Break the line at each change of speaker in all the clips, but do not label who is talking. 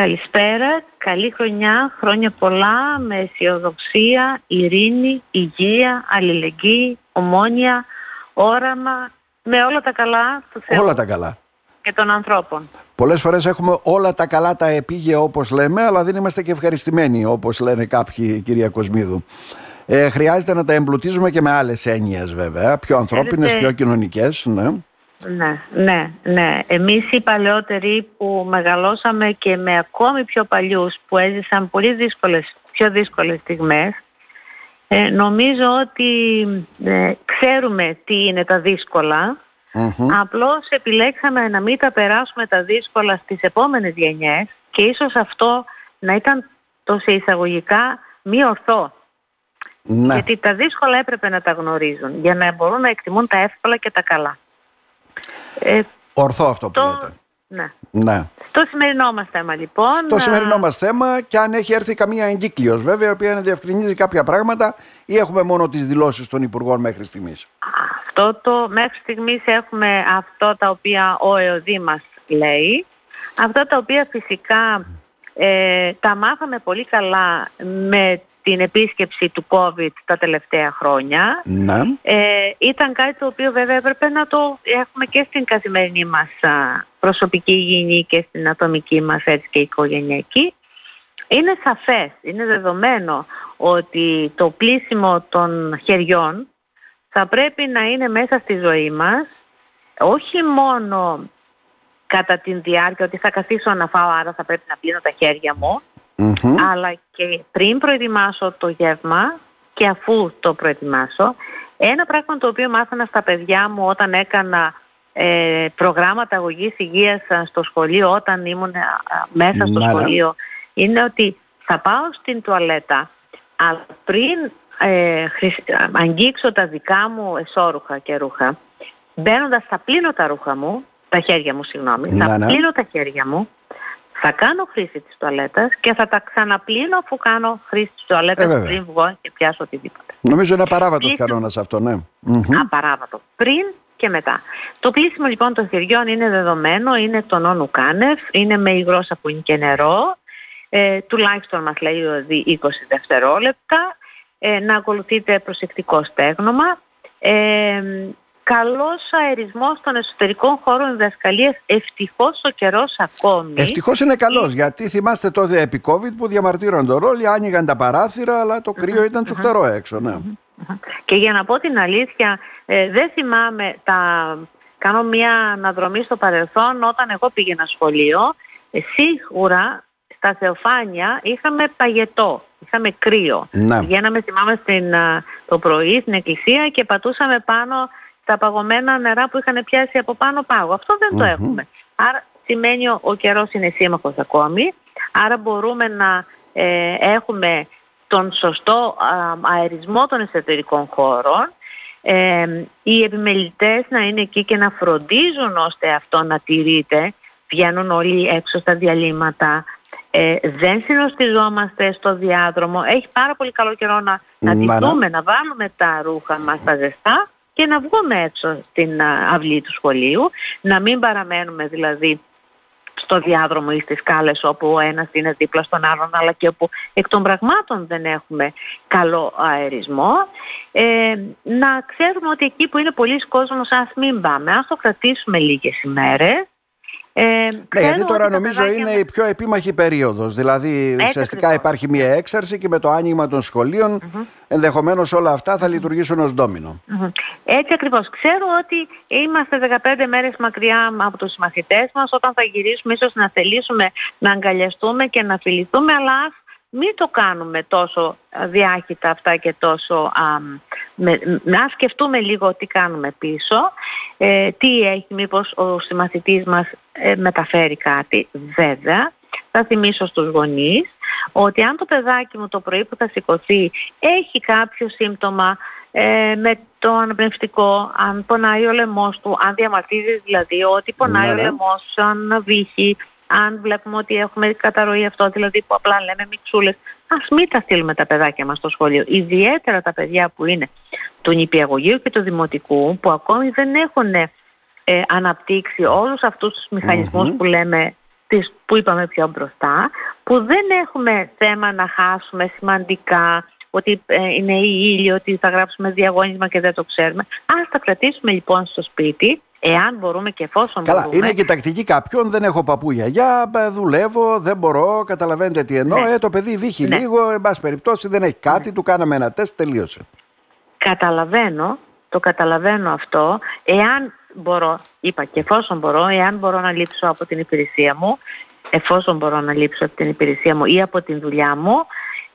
Καλησπέρα, καλή χρονιά, χρόνια πολλά, με αισιοδοξία, ειρήνη, υγεία, αλληλεγγύη, ομόνια, όραμα, με όλα τα καλά του Θεού.
Όλα τα καλά.
Και των ανθρώπων.
Πολλές φορές έχουμε όλα τα καλά τα επίγεια όπως λέμε, αλλά δεν είμαστε και ευχαριστημένοι όπως λένε κάποιοι κυρία Κοσμίδου. Ε, χρειάζεται να τα εμπλουτίζουμε και με άλλες έννοιες βέβαια, πιο ανθρώπινες, πιο κοινωνικές. Ναι.
Ναι, ναι, ναι. Εμείς οι παλαιότεροι που μεγαλώσαμε και με ακόμη πιο παλιούς που έζησαν πολύ δύσκολες, πιο δύσκολες στιγμές, ε, νομίζω ότι ε, ξέρουμε τι είναι τα δύσκολα, απλώς επιλέξαμε να μην τα περάσουμε τα δύσκολα στις επόμενες γενιές και ίσως αυτό να ήταν το σε εισαγωγικά μη ορθό. Ναι. Γιατί τα δύσκολα έπρεπε να τα γνωρίζουν για να μπορούν να εκτιμούν τα εύκολα και τα καλά.
Ε, Ορθό αυτό που λέτε.
Ναι. ναι. Στο σημερινό μας θέμα λοιπόν.
Στο σημερινό μας θέμα και αν έχει έρθει καμία εγκύκλειος βέβαια η οποία να διευκρινίζει κάποια πράγματα ή έχουμε μόνο τις δηλώσεις των Υπουργών μέχρι στιγμής;
Αυτό το μέχρι στιγμής έχουμε αυτό τα οποία ο ΕΟΔΗ μας λέει. Αυτά τα οποία φυσικά ε, τα μάθαμε πολύ καλά με την επίσκεψη του COVID τα τελευταία χρόνια.
Ναι.
Ε, ήταν κάτι το οποίο βέβαια έπρεπε να το έχουμε και στην καθημερινή μας προσωπική υγιεινή και στην ατομική μας έτσι και οικογενειακή. Είναι σαφές, είναι δεδομένο ότι το πλήσιμο των χεριών θα πρέπει να είναι μέσα στη ζωή μας όχι μόνο κατά την διάρκεια ότι θα καθίσω να φάω άρα θα πρέπει να πλύνω τα χέρια μου αλλά και πριν προετοιμάσω το γεύμα και αφού το προετοιμάσω. Ένα πράγμα το οποίο μάθανα στα παιδιά μου όταν έκανα ε, προγράμματα αγωγής υγείας στο σχολείο, όταν ήμουν μέσα στο σχολείο, είναι ότι θα πάω στην τουαλέτα, αλλά πριν ε, αγγίξω τα δικά μου εσώρουχα και ρούχα, μπαίνοντας θα πλύνω τα ρούχα μου, τα χέρια μου συγγνώμη, θα πλύνω τα χέρια μου, θα κάνω χρήση της τουαλέτας και θα τα ξαναπλύνω αφού κάνω χρήση της τουαλέτας ε, πριν βγω και πιάσω οτιδήποτε.
Νομίζω είναι απαράβατος Πλήσιμο... κανόνας αυτό, ναι.
Απαράβατο. Πριν και μετά. Το πλήσιμο λοιπόν των χεριών είναι δεδομένο, είναι το νόνου κάνευ, είναι με υγρό σαπούνι και νερό, ε, τουλάχιστον μας λέει ότι 20 δευτερόλεπτα, ε, να ακολουθείτε προσεκτικό στέγνομα, ε, καλός αερισμός των εσωτερικών χώρων διδασκαλίας ευτυχώς ο καιρός ακόμη.
Ευτυχώς είναι καλός γιατί θυμάστε τότε επί COVID που διαμαρτύρονταν όλοι, άνοιγαν τα παράθυρα αλλά το κρύο ήταν τσουχτερό έξω. Ναι.
Και για να πω την αλήθεια ε, δεν θυμάμαι τα... Κάνω μια αναδρομή στο παρελθόν όταν εγώ πήγαινα σχολείο. Ε, σίγουρα στα Θεοφάνια είχαμε παγετό, είχαμε κρύο.
Ναι.
Βγαίναμε θυμάμαι στην, το πρωί στην εκκλησία και πατούσαμε πάνω τα παγωμένα νερά που είχαν πιάσει από πάνω πάγο. Αυτό δεν το έχουμε. Άρα σημαίνει ο, ο καιρός είναι σύμμαχος ακόμη. Άρα μπορούμε να ε, έχουμε τον σωστό αερισμό των εσωτερικών χώρων. Ε, οι επιμελητές να είναι εκεί και να φροντίζουν ώστε αυτό να τηρείται. Βγαίνουν όλοι έξω στα διαλύματα. Ε, δεν συνοστιζόμαστε στο διάδρομο. Έχει πάρα πολύ καλό καιρό να, να να βάλουμε τα ρούχα μας τα ζεστά και να βγούμε έξω στην αυλή του σχολείου, να μην παραμένουμε δηλαδή στο διάδρομο ή στις σκάλες όπου ο ένας είναι δίπλα στον άλλον αλλά και όπου εκ των πραγμάτων δεν έχουμε καλό αερισμό. Ε, να ξέρουμε ότι εκεί που είναι πολλοί κόσμος ας μην πάμε, ας το κρατήσουμε λίγες ημέρες
ε, ναι, γιατί τώρα νομίζω είναι η πιο επίμαχη περίοδος. Δηλαδή ουσιαστικά υπάρχει μια έξαρση και με το άνοιγμα των σχολείων mm-hmm. ενδεχομένως όλα αυτά θα λειτουργήσουν ως ντομινο
Έτσι ακριβώς. Ξέρω ότι είμαστε 15 μέρες μακριά από τους μαθητές μας. Όταν θα γυρίσουμε ίσως να θελήσουμε να αγκαλιαστούμε και να φιληθούμε αλλά ας μην το κάνουμε τόσο διάχυτα αυτά και τόσο... με, να σκεφτούμε λίγο τι κάνουμε πίσω, ε, τι έχει, μήπως ο συμμαθητής μας ε, μεταφέρει κάτι. Βέβαια, θα θυμίσω στους γονείς ότι αν το παιδάκι μου το πρωί που θα σηκωθεί έχει κάποιο σύμπτωμα ε, με το αναπνευστικό, αν πονάει ο λαιμός του, αν διαμαρτύρει δηλαδή ότι πονάει ο ναι, ναι. λαιμός, αν βύχει, αν βλέπουμε ότι έχουμε καταρροή αυτό, δηλαδή που απλά λέμε μιξούλες, ας μην τα στείλουμε τα παιδάκια μας στο σχολείο. Ιδιαίτερα τα παιδιά που είναι του νηπιαγωγείου και του δημοτικού, που ακόμη δεν έχουν ε, αναπτύξει όλους αυτούς τους μηχανισμους που λέμε τις που είπαμε πιο μπροστά, που δεν έχουμε θέμα να χάσουμε σημαντικά, ότι ε, είναι η ήλιο, ότι θα γράψουμε διαγώνισμα και δεν το ξέρουμε. Ας τα κρατήσουμε λοιπόν στο σπίτι, εάν μπορούμε και εφόσον
Καλά,
μπορούμε.
είναι και τακτική κάποιον, δεν έχω παππού γιαγιά, δουλεύω, δεν μπορώ, καταλαβαίνετε τι εννοώ. Ναι. Ε, το παιδί βύχει ναι. λίγο, εν πάση περιπτώσει δεν έχει κάτι, ναι. του κάναμε ένα τεστ, τελείωσε.
Καταλαβαίνω, το καταλαβαίνω αυτό, εάν μπορώ, είπα και εφόσον μπορώ, εάν μπορώ να λείψω από την υπηρεσία μου, εφόσον μπορώ να λείψω από την υπηρεσία μου ή από την δουλειά μου,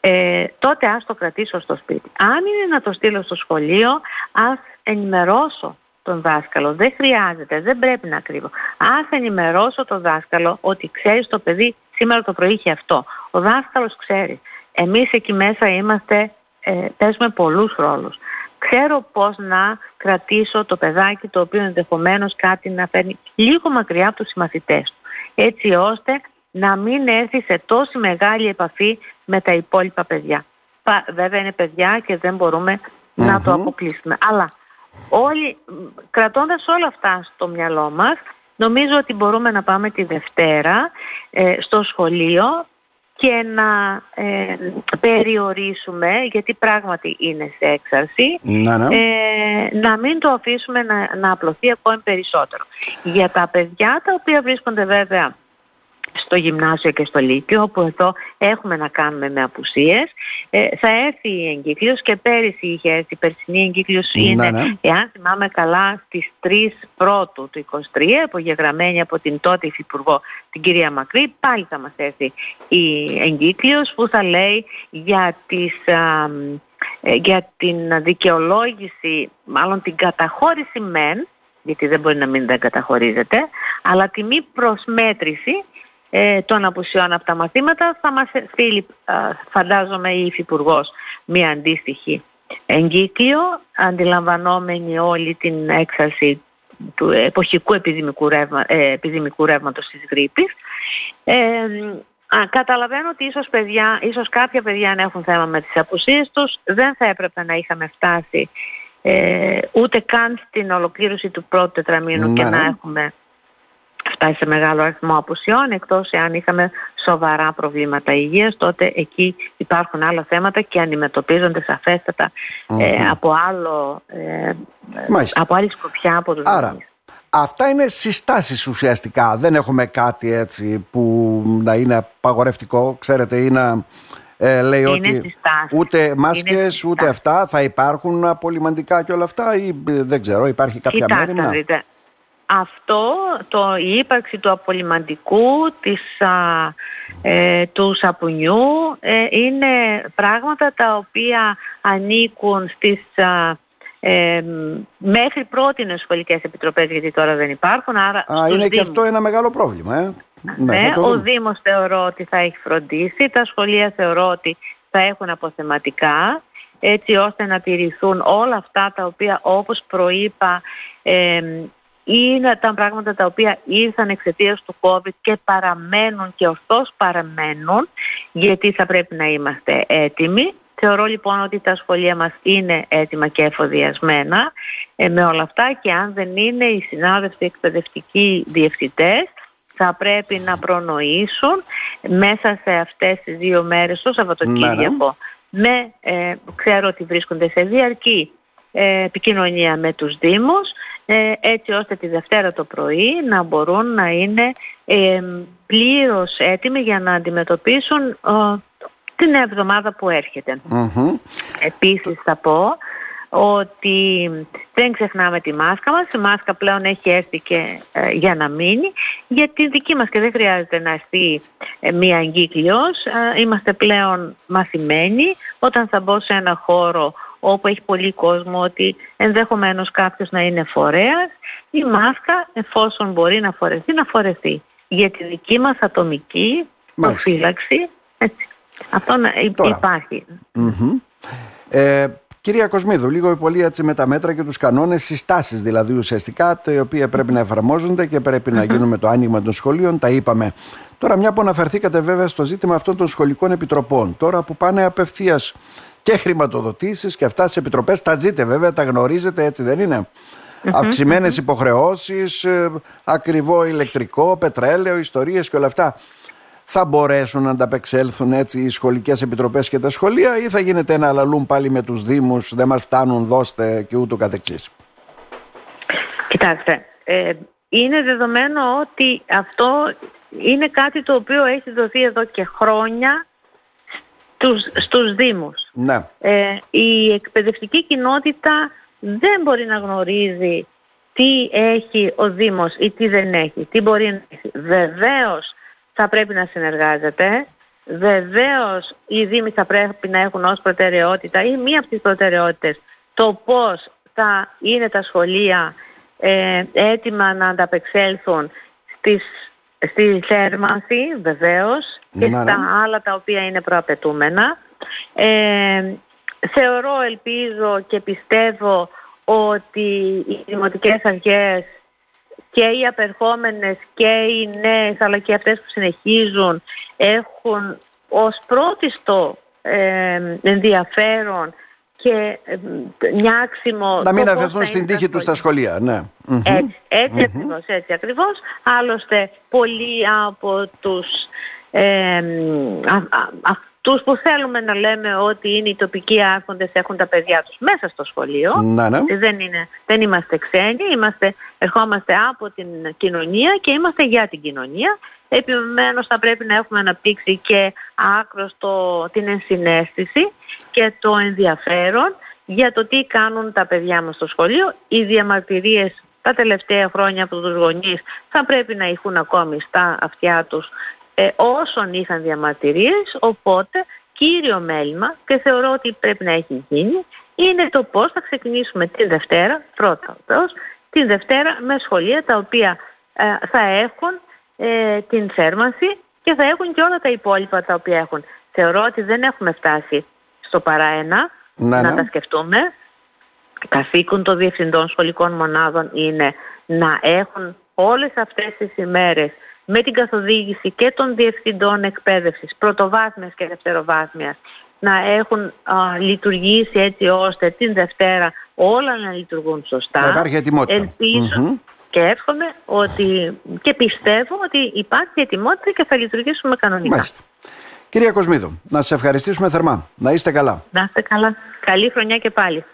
ε, τότε ας το κρατήσω στο σπίτι. Αν είναι να το στείλω στο σχολείο, ας ενημερώσω τον δάσκαλο. Δεν χρειάζεται, δεν πρέπει να κρύβω. Ας ενημερώσω τον δάσκαλο ότι ξέρεις το παιδί σήμερα το πρωί είχε αυτό. Ο δάσκαλος ξέρει. Εμείς εκεί μέσα είμαστε, ε, παίζουμε πολλούς ρόλους. Ξέρω πώς να κρατήσω το παιδάκι το οποίο ενδεχομένως κάτι να φέρνει λίγο μακριά από τους συμμαθητές του. Έτσι ώστε να μην έρθει σε τόση μεγάλη επαφή με τα υπόλοιπα παιδιά. Βέβαια είναι παιδιά και δεν μπορουμε να το αποκλείσουμε. Αλλά όλοι, κρατώντας όλα αυτά στο μυαλό μας, νομίζω ότι μπορούμε να πάμε τη Δευτέρα ε, στο σχολείο και να ε, περιορίσουμε, γιατί πράγματι είναι σε έξαρση,
να, ναι.
Ε, να μην το αφήσουμε να, να απλωθεί ακόμη περισσότερο. Για τα παιδιά τα οποία βρίσκονται βέβαια στο γυμνάσιο και στο λύκειο, όπου εδώ έχουμε να κάνουμε με απουσίες. Ε, θα έρθει η εγκύκλειος και πέρυσι είχε έρθει, η περσινή εγκύκλειος ναι, είναι, ναι. εάν θυμάμαι καλά, στις 3 πρώτου του 23, απογεγραμμένη από την τότε υφυπουργό την κυρία Μακρύ, πάλι θα μας έρθει η εγκύκλειος που θα λέει για τις... Ε, για την δικαιολόγηση, μάλλον την καταχώρηση μεν, γιατί δεν μπορεί να μην δεν καταχωρίζεται, αλλά τη μη προσμέτρηση ε, των απουσιών από τα μαθήματα θα μας στείλει φαντάζομαι η Υφυπουργός μία αντίστοιχη εγκύκλιο αντιλαμβανόμενη όλη την έξαρση του εποχικού επιδημικού, ρεύμα, ε, επιδημικού ρεύματος της γρήπης. Ε, α, καταλαβαίνω ότι ίσως, παιδιά, ίσως κάποια παιδιά να έχουν θέμα με τις απουσίες τους. Δεν θα έπρεπε να είχαμε φτάσει ε, ούτε καν στην ολοκλήρωση του πρώτου τετραμήνου και ναι. να έχουμε φτάσει σε μεγάλο αριθμό απουσιών εκτός εάν είχαμε σοβαρά προβλήματα υγείας τότε εκεί υπάρχουν άλλα θέματα και αντιμετωπίζονται ε, από, άλλο, ε, από άλλη σκοπιά από τους
Άρα, Αυτά είναι συστάσεις ουσιαστικά. Δεν έχουμε κάτι έτσι που να είναι απαγορευτικό, ξέρετε, ή να ε, λέει είναι ότι συστάσεις. ούτε μάσκες, ούτε αυτά. Θα υπάρχουν απολυμαντικά και όλα αυτά ή δεν ξέρω, υπάρχει κάποια μέρη
αυτό, το, η ύπαρξη του απολυμαντικού, της, ε, του σαπουνιού ε, είναι πράγματα τα οποία ανήκουν στις ε, μέχρι πρώτη σχολικές επιτροπές γιατί τώρα δεν υπάρχουν. Άρα
Α, είναι και αυτό ένα μεγάλο πρόβλημα. Ε.
Ναι, ναι ο Δήμος θεωρώ ότι θα έχει φροντίσει, τα σχολεία θεωρώ ότι θα έχουν αποθεματικά έτσι ώστε να τηρηθούν όλα αυτά τα οποία όπως προείπα είναι τα πράγματα τα οποία ήρθαν εξαιτίας του COVID και παραμένουν και ορθώς παραμένουν γιατί θα πρέπει να είμαστε έτοιμοι. Θεωρώ λοιπόν ότι τα σχολεία μας είναι έτοιμα και εφοδιασμένα ε, με όλα αυτά και αν δεν είναι οι συνάδελφοι εκπαιδευτικοί διευθυντές θα πρέπει να προνοήσουν μέσα σε αυτές τις δύο μέρες το Σαββατοκύριακο ναι, ναι. με, ε, ξέρω ότι βρίσκονται σε διαρκή ε, επικοινωνία με τους Δήμους ε, έτσι ώστε τη Δευτέρα το πρωί να μπορούν να είναι ε, πλήρως έτοιμοι για να αντιμετωπίσουν την εβδομάδα που ερχεται Επίσης θα πω ότι δεν ξεχνάμε τη μάσκα μας. Η μάσκα πλέον έχει έρθει και ε, για να μείνει. Για τη δική μας και δεν χρειάζεται να έρθει ε, μία εγκύκλειος. είμαστε πλέον μαθημένοι όταν θα μπω σε ένα χώρο όπου έχει πολύ κόσμο ότι ενδεχομένως κάποιος να είναι φορέας η μάσκα εφόσον μπορεί να φορεθεί να φορεθεί. Για τη δική μας ατομική προφύλαξη αυτό να υπαρχει
Ε, κυρία Κοσμίδου, λίγο ή πολύ έτσι με τα μέτρα και τους κανόνες, συστάσεις δηλαδή ουσιαστικά, τα οποία πρέπει να εφαρμόζονται και πρέπει να γίνουν με το άνοιγμα των σχολείων, τα είπαμε. Τώρα μια που αναφερθήκατε βέβαια στο ζήτημα αυτών των σχολικών επιτροπών, τώρα που πάνε απευθείας και χρηματοδοτήσεις και αυτά σε επιτροπές. Τα ζείτε βέβαια, τα γνωρίζετε έτσι δεν είναι; αυξημένες υποχρεώσεις, ε, ακριβό ηλεκτρικό, πετρέλαιο, ιστορίες και όλα αυτά. Θα μπορέσουν να ανταπεξέλθουν έτσι οι σχολικές επιτροπές και τα σχολεία ή θα γίνεται ένα λαλούν πάλι με τους Δήμους, δεν μας φτάνουν, δώστε και ούτω καθεξής;
Κοιτάξτε, ε, είναι δεδομένο ότι αυτό είναι κάτι το οποίο έχει δοθεί εδώ και χρόνια στους, στους Δήμους.
Ναι.
Ε, η εκπαιδευτική κοινότητα δεν μπορεί να γνωρίζει τι έχει ο Δήμος ή τι δεν έχει. Τι μπορεί να έχει. Βεβαίως θα πρέπει να συνεργάζεται. Βεβαίως οι Δήμοι θα πρέπει να έχουν ως προτεραιότητα ή μία από τις προτεραιότητες το πώς θα είναι τα σχολεία ε, έτοιμα να ανταπεξέλθουν στις, στη θέρμανση βεβαίως και ναι, στα ναι. άλλα τα οποία είναι προαπαιτούμενα. Ε, θεωρώ, ελπίζω και πιστεύω ότι οι δημοτικές αρχές και οι απερχόμενες και οι νέες αλλά και αυτές που συνεχίζουν έχουν ως πρώτιστο ε, ενδιαφέρον και νιάξιμο...
Να μην αφαιθούν στην τύχη τους στα σχολεία, ναι.
Έτσι, έτσι ακριβώς, έτσι ακριβώς. Άλλωστε, πολλοί από τους ε, τους που θέλουμε να λέμε ότι είναι οι τοπικοί άρχοντες έχουν τα παιδιά τους μέσα στο σχολείο.
Να, ναι.
Δεν, είναι, δεν είμαστε ξένοι, είμαστε, ερχόμαστε από την κοινωνία και είμαστε για την κοινωνία. Επιμένως θα πρέπει να έχουμε αναπτύξει και άκρος το, την ενσυναίσθηση και το ενδιαφέρον για το τι κάνουν τα παιδιά μας στο σχολείο. Οι διαμαρτυρίες τα τελευταία χρόνια από τους γονείς θα πρέπει να ηχούν ακόμη στα αυτιά τους ε, όσων είχαν διαμαρτυρίες, οπότε κύριο μέλημα και θεωρώ ότι πρέπει να έχει γίνει είναι το πώς θα ξεκινήσουμε την Δευτέρα, πρώτα πρώτος, την Δευτέρα με σχολεία τα οποία ε, θα έχουν ε, την θέρμανση και θα έχουν και όλα τα υπόλοιπα τα οποία έχουν. Θεωρώ ότι δεν έχουμε φτάσει στο παρά ένα, να, να τα σκεφτούμε. Καθήκον των διευθυντών σχολικών μονάδων είναι να έχουν όλες αυτές τις ημέρες με την καθοδήγηση και των διευθυντών εκπαίδευσης, πρωτοβάθμιας και δευτεροβάθμιας, να έχουν λειτουργήσει έτσι ώστε την Δευτέρα όλα να λειτουργούν σωστά.
Να υπάρχει ετοιμότητα.
και εύχομαι ότι και πιστεύω ότι υπάρχει ετοιμότητα και θα λειτουργήσουμε κανονικά.
Μάλιστα. Κυρία Κοσμίδου, να σας ευχαριστήσουμε θερμά. Να είστε καλά.
Να είστε καλά. Καλή χρονιά και πάλι.